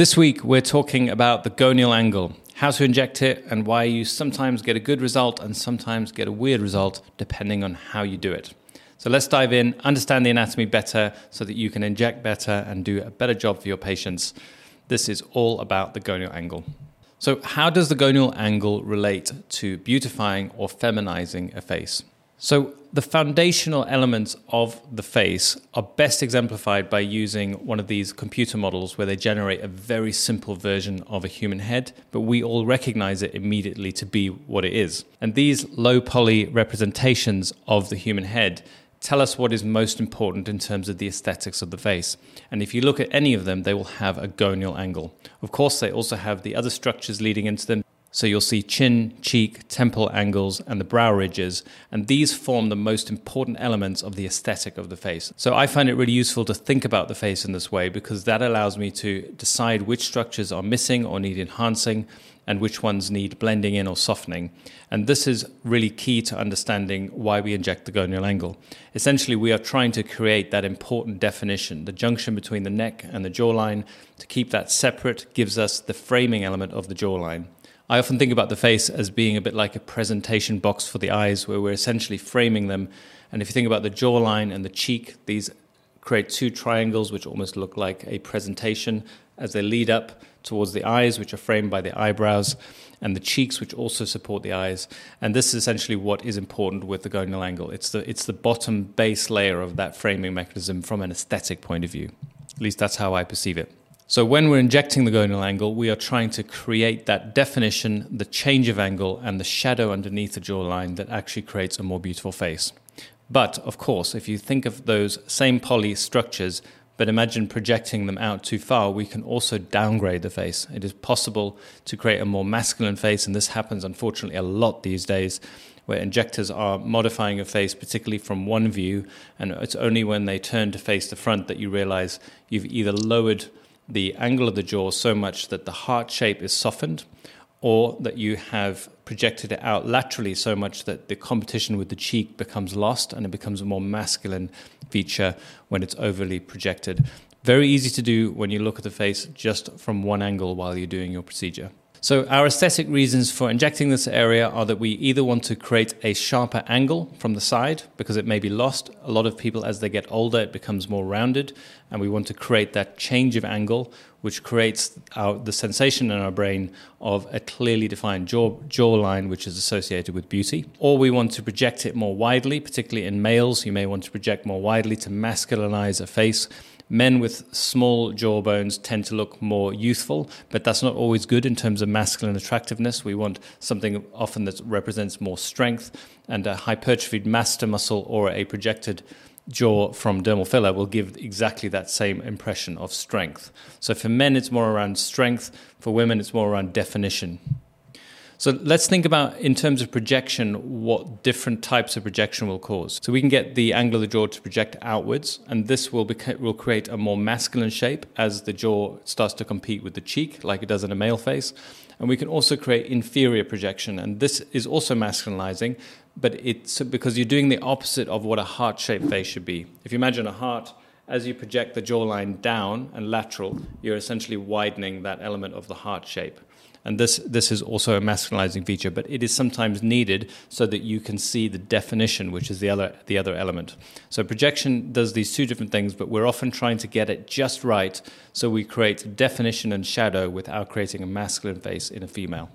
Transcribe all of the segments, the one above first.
This week, we're talking about the gonial angle, how to inject it, and why you sometimes get a good result and sometimes get a weird result depending on how you do it. So let's dive in, understand the anatomy better so that you can inject better and do a better job for your patients. This is all about the gonial angle. So, how does the gonial angle relate to beautifying or feminizing a face? So, the foundational elements of the face are best exemplified by using one of these computer models where they generate a very simple version of a human head, but we all recognize it immediately to be what it is. And these low poly representations of the human head tell us what is most important in terms of the aesthetics of the face. And if you look at any of them, they will have a gonial angle. Of course, they also have the other structures leading into them, so you'll see chin, cheek, temple angles, and the brow ridges, and these form the most important elements of the aesthetic of the face. So I find it really useful to think about the face in this way because that allows me to decide which structures are missing or need enhancing and which ones need blending in or softening. And this is really key to understanding why we inject the gonial angle. Essentially, we are trying to create that important definition, the junction between the neck and the jawline. To keep that separate gives us the framing element of the jawline. I often think about the face as being a bit like a presentation box for the eyes, where we're essentially framing them. And if you think about the jawline and the cheek, these create two triangles which almost look like a presentation as they lead up towards the eyes, which are framed by the eyebrows, and the cheeks, which also support the eyes. And this is essentially what is important with the gonial angle. It's the, it's the bottom base layer of that framing mechanism from an aesthetic point of view. At least that's how I perceive it. So when we're injecting the gonial angle, we are trying to create that definition, the change of angle, and the shadow underneath the jawline that actually creates a more beautiful face. But of course, if you think of those same poly structures, but imagine projecting them out too far, we can also downgrade the face. It is possible to create a more masculine face, and this happens unfortunately a lot these days, where injectors are modifying a face, particularly from one view, and it's only when they turn to face the front that you realize you've either lowered the angle of the jaw so much that the heart shape is softened, or that you have projected it out laterally so much that the competition with the cheek becomes lost and it becomes a more masculine feature when it's overly projected. Very easy to do when you look at the face just from one angle while you're doing your procedure. So, our aesthetic reasons for injecting this area are that we either want to create a sharper angle from the side because it may be lost. A lot of people, as they get older, it becomes more rounded, and we want to create that change of angle, which creates our, the sensation in our brain of a clearly defined jaw jawline, which is associated with beauty. Or we want to project it more widely, particularly in males. You may want to project more widely to masculinize a face men with small jawbones tend to look more youthful, but that's not always good in terms of masculine attractiveness. We want something often that represents more strength, and a hypertrophied masseter muscle or a projected jaw from dermal filler will give exactly that same impression of strength. So for men, it's more around strength, for women, it's more around definition. So let's think about, in terms of projection, what different types of projection will cause. So we can get the angle of the jaw to project outwards, and this will, will create a more masculine shape as the jaw starts to compete with the cheek, like it does in a male face. And we can also create inferior projection, and this is also masculinizing, but it's because you're doing the opposite of what a heart shaped face should be. If you imagine a heart, as you project the jawline down and lateral, you're essentially widening that element of the heart shape. And this, this is also a masculinizing feature, but it is sometimes needed so that you can see the definition, which is the other, the other element. So projection does these two different things, but we're often trying to get it just right so we create definition and shadow without creating a masculine face in a female.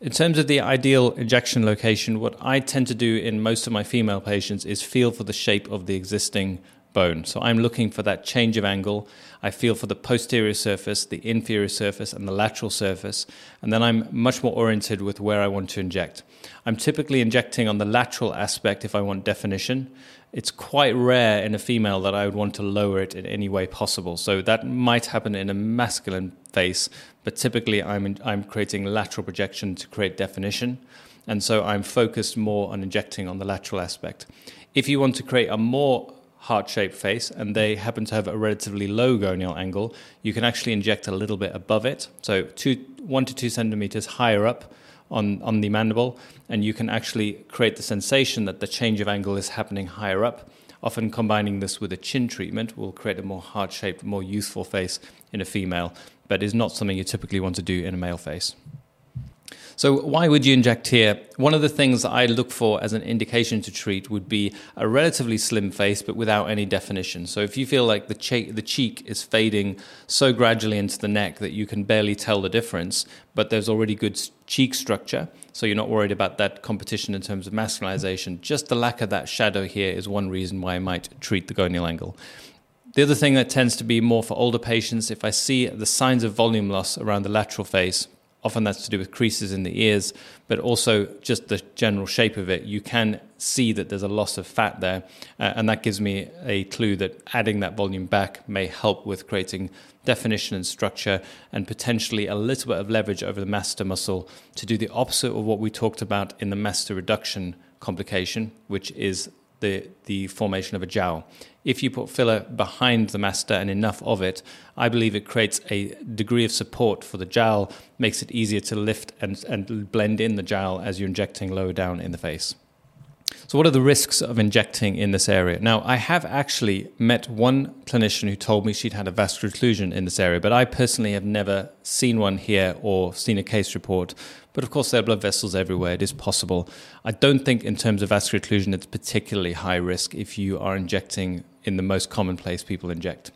In terms of the ideal injection location, what I tend to do in most of my female patients is feel for the shape of the existing bone. So I'm looking for that change of angle. I feel for the posterior surface, the inferior surface, and the lateral surface. And then I'm much more oriented with where I want to inject. I'm typically injecting on the lateral aspect if I want definition. It's quite rare in a female that I would want to lower it in any way possible. So that might happen in a masculine face, but typically I'm, I'm creating lateral projection to create definition. And so I'm focused more on injecting on the lateral aspect. If you want to create a more heart shaped face and they happen to have a relatively low gonial angle, you can actually inject a little bit above it. So, two, one to two centimeters higher up on, on the mandible, and you can actually create the sensation that the change of angle is happening higher up. Often combining this with a chin treatment will create a more heart shaped, more youthful face in a female. but is not something you typically want to do in a male face. So, why would you inject here? One of the things that I look for as an indication to treat would be a relatively slim face, but without any definition. So, if you feel like the, che- the cheek is fading so gradually into the neck that you can barely tell the difference, but there's already good cheek structure, so you're not worried about that competition in terms of masculinization, just the lack of that shadow here is one reason why I might treat the gonial angle. The other thing that tends to be more for older patients, if I see the signs of volume loss around the lateral face, Often that's to do with creases in the ears, but also just the general shape of it. You can see that there's a loss of fat there, uh, and that gives me a clue that adding that volume back may help with creating definition and structure and potentially a little bit of leverage over the masseter muscle to do the opposite of what we talked about in the masseter reduction complication, which is the, the formation of a jowl. If you put filler behind the masseter and enough of it, I believe it creates a degree of support for the jowl, makes it easier to lift and, and blend in the jowl as you're injecting lower down in the face. So, what are the risks of injecting in this area? Now, I have actually met one clinician who told me she'd had a vascular occlusion in this area, but I personally have never seen one here or seen a case report. But of course, there are blood vessels everywhere. It is possible. I don't think, in terms of vascular occlusion, it's particularly high risk if you are injecting in the most common place people inject.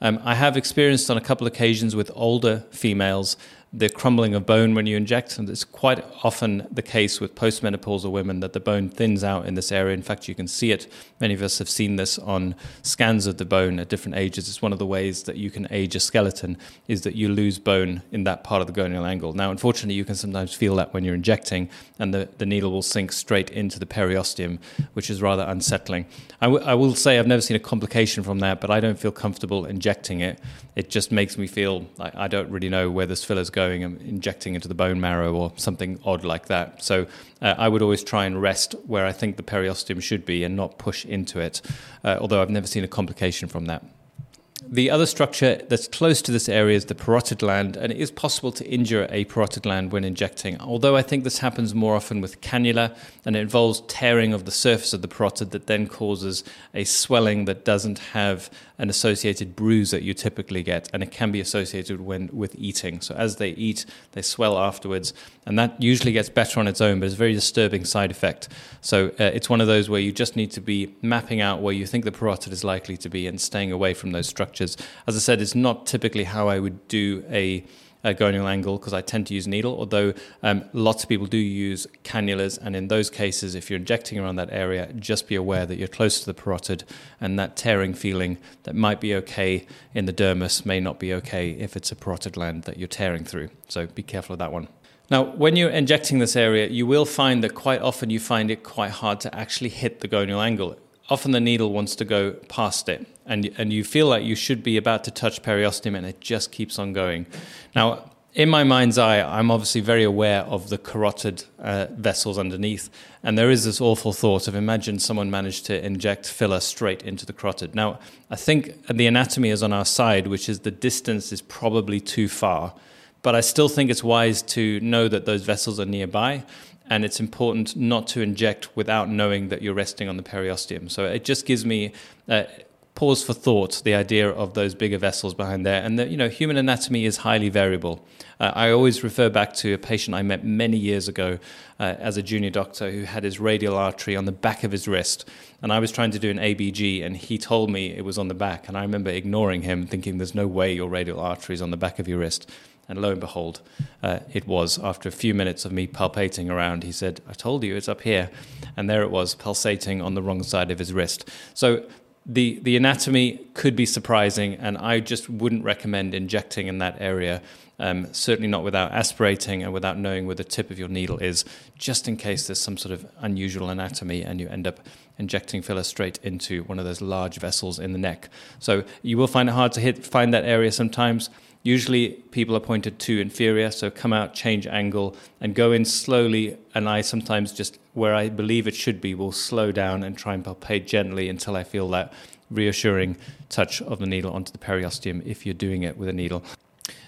Um, I have experienced on a couple of occasions with older females the crumbling of bone when you inject. And it's quite often the case with postmenopausal women that the bone thins out in this area. In fact, you can see it. Many of us have seen this on scans of the bone at different ages. It's one of the ways that you can age a skeleton is that you lose bone in that part of the gonial angle. Now, unfortunately, you can sometimes feel that when you're injecting, and the, the needle will sink straight into the periosteum, which is rather unsettling. I, w- I will say I've never seen a complication from that, but I don't feel comfortable injecting it. It just makes me feel like I don't really know where this filler's going going and injecting into the bone marrow or something odd like that. So uh, I would always try and rest where I think the periosteum should be and not push into it, uh, although I've never seen a complication from that. The other structure that's close to this area is the parotid gland, and it is possible to injure a parotid gland when injecting. Although I think this happens more often with cannula, and it involves tearing of the surface of the parotid that then causes a swelling that doesn't have an associated bruise that you typically get, and it can be associated when with eating. So as they eat, they swell afterwards, and that usually gets better on its own, but it's a very disturbing side effect. So uh, it's one of those where you just need to be mapping out where you think the parotid is likely to be and staying away from those structures As I said, it's not typically how I would do a, a gonial angle because I tend to use needle, although um, lots of people do use cannulas. And in those cases, if you're injecting around that area, just be aware that you're close to the parotid and that tearing feeling that might be okay in the dermis may not be okay if it's a parotid gland that you're tearing through. So be careful of that one. Now, when you're injecting this area, you will find that quite often you find it quite hard to actually hit the gonial angle often the needle wants to go past it, and and you feel like you should be about to touch periosteum, and it just keeps on going. Now, in my mind's eye, I'm obviously very aware of the carotid uh, vessels underneath, and there is this awful thought of imagine someone managed to inject filler straight into the carotid. Now, I think the anatomy is on our side, which is the distance is probably too far, but I still think it's wise to know that those vessels are nearby and it's important not to inject without knowing that you're resting on the periosteum. So it just gives me uh, pause for thought, the idea of those bigger vessels behind there, and that you know human anatomy is highly variable. Uh, I always refer back to a patient I met many years ago uh, as a junior doctor who had his radial artery on the back of his wrist, and I was trying to do an ABG, and he told me it was on the back, and I remember ignoring him, thinking there's no way your radial artery is on the back of your wrist. And lo and behold, uh, it was. After a few minutes of me palpating around, he said, I told you it's up here. And there it was, pulsating on the wrong side of his wrist. So the, the anatomy could be surprising, and I just wouldn't recommend injecting in that area. Um, certainly not without aspirating and without knowing where the tip of your needle is, just in case there's some sort of unusual anatomy and you end up injecting filler straight into one of those large vessels in the neck. So you will find it hard to hit, find that area sometimes. Usually people are pointed to inferior, so come out, change angle, and go in slowly. And I sometimes just, where I believe it should be, will slow down and try and palpate gently until I feel that reassuring touch of the needle onto the periosteum if you're doing it with a needle.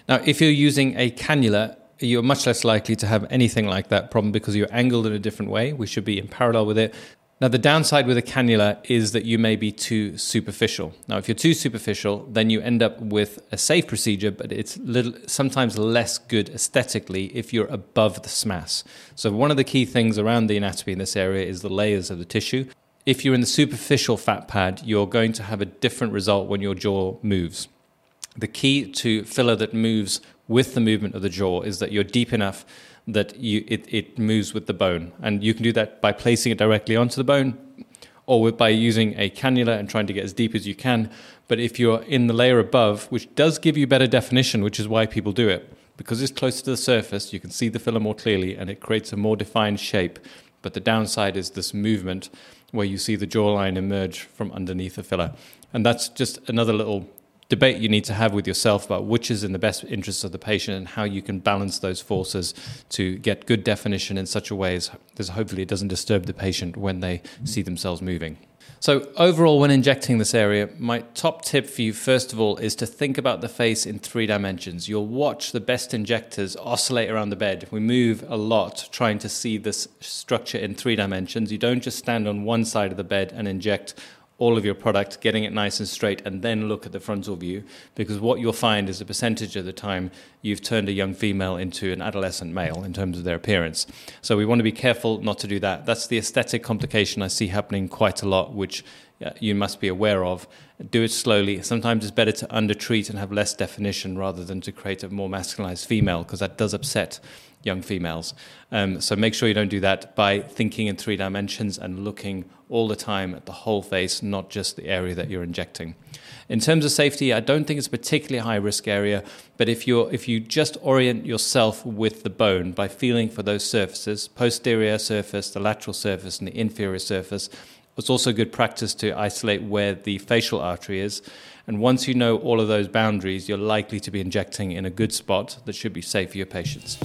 Now, if you're using a cannula, you're much less likely to have anything like that problem because you're angled in a different way. We should be in parallel with it Now, the downside with a cannula is that you may be too superficial. Now, if you're too superficial, then you end up with a safe procedure, but it's little, sometimes less good aesthetically if you're above the SMAS. So, one of the key things around the anatomy in this area is the layers of the tissue. If you're in the superficial fat pad, you're going to have a different result when your jaw moves. The key to filler that moves with the movement of the jaw is that you're deep enough that you, it, it moves with the bone. And you can do that by placing it directly onto the bone or with, by using a cannula and trying to get as deep as you can. But if you're in the layer above, which does give you better definition, which is why people do it, because it's closer to the surface, you can see the filler more clearly and it creates a more defined shape. But the downside is this movement where you see the jawline emerge from underneath the filler. And that's just another little debate you need to have with yourself about which is in the best interest of the patient and how you can balance those forces to get good definition in such a way as, as hopefully it doesn't disturb the patient when they see themselves moving. So, overall, when injecting this area, my top tip for you, first of all, is to think about the face in three dimensions. You'll watch the best injectors oscillate around the bed. We move a lot trying to see this structure in three dimensions. You don't just stand on one side of the bed and inject all of your product, getting it nice and straight, and then look at the frontal view. Because what you'll find is a percentage of the time you've turned a young female into an adolescent male in terms of their appearance. So we want to be careful not to do that. That's the aesthetic complication I see happening quite a lot, which you must be aware of. Do it slowly. Sometimes it's better to undertreat and have less definition rather than to create a more masculinized female, because that does upset young females. Um, so make sure you don't do that by thinking in three dimensions and looking all the time at the whole face, not just the area that you're injecting. In terms of safety, I don't think it's a particularly high risk area, but if you if you just orient yourself with the bone by feeling for those surfaces, posterior surface, the lateral surface, and the inferior surface, it's also good practice to isolate where the facial artery is. And once you know all of those boundaries, you're likely to be injecting in a good spot that should be safe for your patients.